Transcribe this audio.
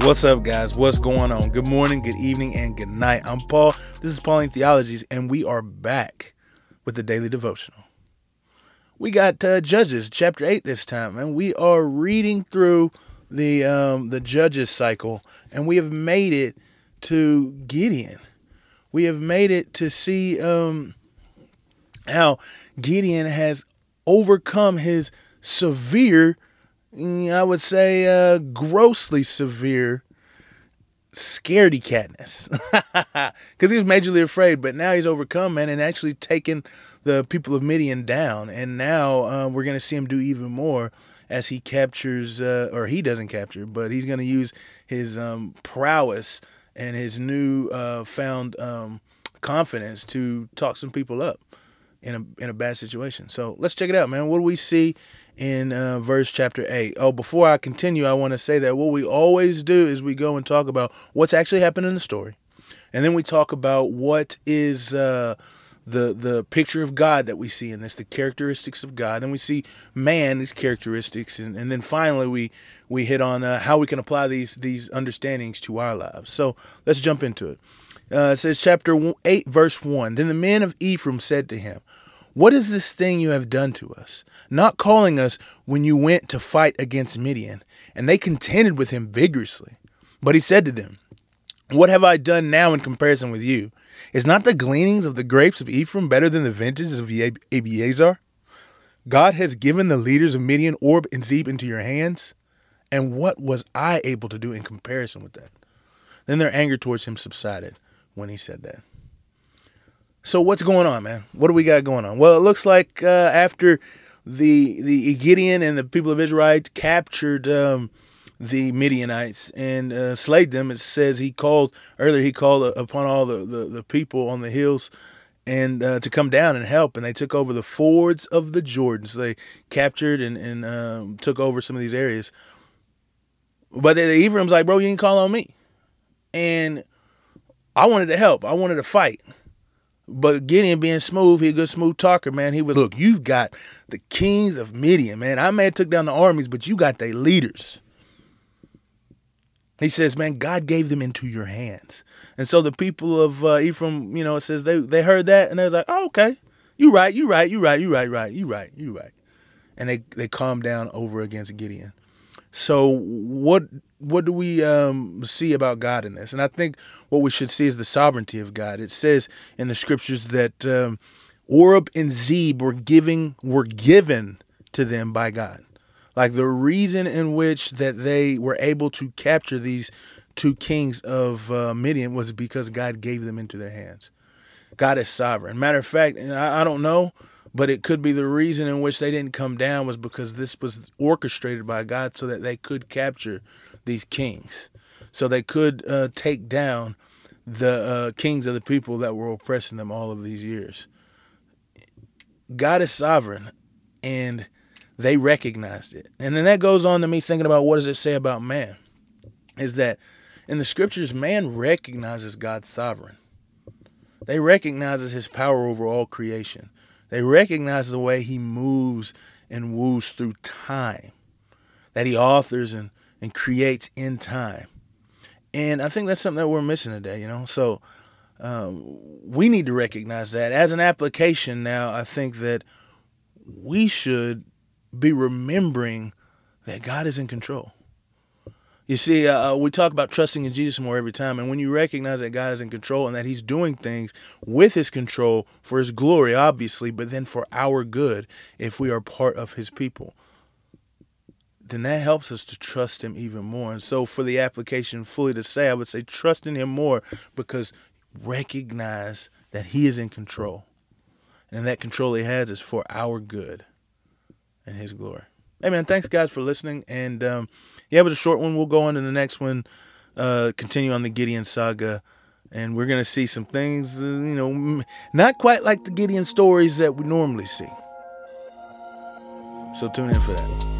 What's up, guys? What's going on? Good morning, good evening, and good night. I'm Paul. This is Pauline Theologies, and we are back with the daily devotional. We got uh, Judges chapter eight this time, and we are reading through the um, the Judges cycle, and we have made it to Gideon. We have made it to see um, how Gideon has overcome his severe I would say uh, grossly severe scaredy catness. Because he was majorly afraid but now he's overcome man and actually taken the people of midian down. And now uh, we're going to see him do even more as he captures uh, or he doesn't capture but he's going to use his um, prowess and his new uh, found um, confidence to talk some people up in a in a bad situation so let's check it out man what do we see in uh, verse chapter 8. Oh, before I continue, I want to say that what we always do is we go and talk about what's actually happened in the story. And then we talk about what is uh, the the picture of God that we see in this, the characteristics of God. Then we see man, these characteristics, and, and then finally we we hit on uh, how we can apply these these understandings to our lives. So let's jump into it. Uh, says chapter 8, verse 1. Then the men of Ephraim said to him, what is this thing you have done to us? Not calling us when you went to fight against Midian. And they contended with him vigorously. But he said to them, What have I done now in comparison with you? Is not the gleanings of the grapes of Ephraim better than the vintages of Abiezer? God has given the leaders of Midian, Oreb, and Zeb into your hands. And what was I able to do in comparison with that? Then their anger towards him subsided when he said that. So what's going on, man? What do we got going on? Well, it looks like uh, after the the Gideon and the people of Israel captured um, the Midianites and uh, slayed them, it says he called earlier. He called upon all the, the, the people on the hills and uh, to come down and help. And they took over the fords of the Jordan. So they captured and, and um, took over some of these areas. But the Ephraim's like, bro, you didn't call on me. And I wanted to help. I wanted to fight. But Gideon being smooth, he a good smooth talker, man. He was look, you've got the kings of Midian, man. I may have took down the armies, but you got their leaders. He says, man, God gave them into your hands. And so the people of uh, Ephraim, you know, it says they they heard that and they was like, oh, okay, you right, you right, you right, you right, right, you right, you right. And they they calmed down over against Gideon. So what what do we um, see about God in this? And I think what we should see is the sovereignty of God. It says in the scriptures that um, Oreb and Zeb were giving were given to them by God. Like the reason in which that they were able to capture these two kings of uh, Midian was because God gave them into their hands. God is sovereign. Matter of fact, I, I don't know but it could be the reason in which they didn't come down was because this was orchestrated by God so that they could capture these kings. So they could uh, take down the uh, kings of the people that were oppressing them all of these years. God is sovereign and they recognized it. And then that goes on to me thinking about what does it say about man? Is that in the scriptures, man recognizes God's sovereign. They recognizes his power over all creation. They recognize the way he moves and woos through time, that he authors and, and creates in time. And I think that's something that we're missing today, you know? So um, we need to recognize that. As an application now, I think that we should be remembering that God is in control. You see, uh, uh, we talk about trusting in Jesus more every time. And when you recognize that God is in control and that He's doing things with His control for His glory, obviously, but then for our good if we are part of His people, then that helps us to trust Him even more. And so, for the application fully to say, I would say trust in Him more because recognize that He is in control. And that control He has is for our good and His glory. Hey, man, thanks, guys, for listening. And, um, yeah, it was a short one. We'll go on to the next one, uh, continue on the Gideon saga, and we're gonna see some things, uh, you know, not quite like the Gideon stories that we normally see. So tune in for that.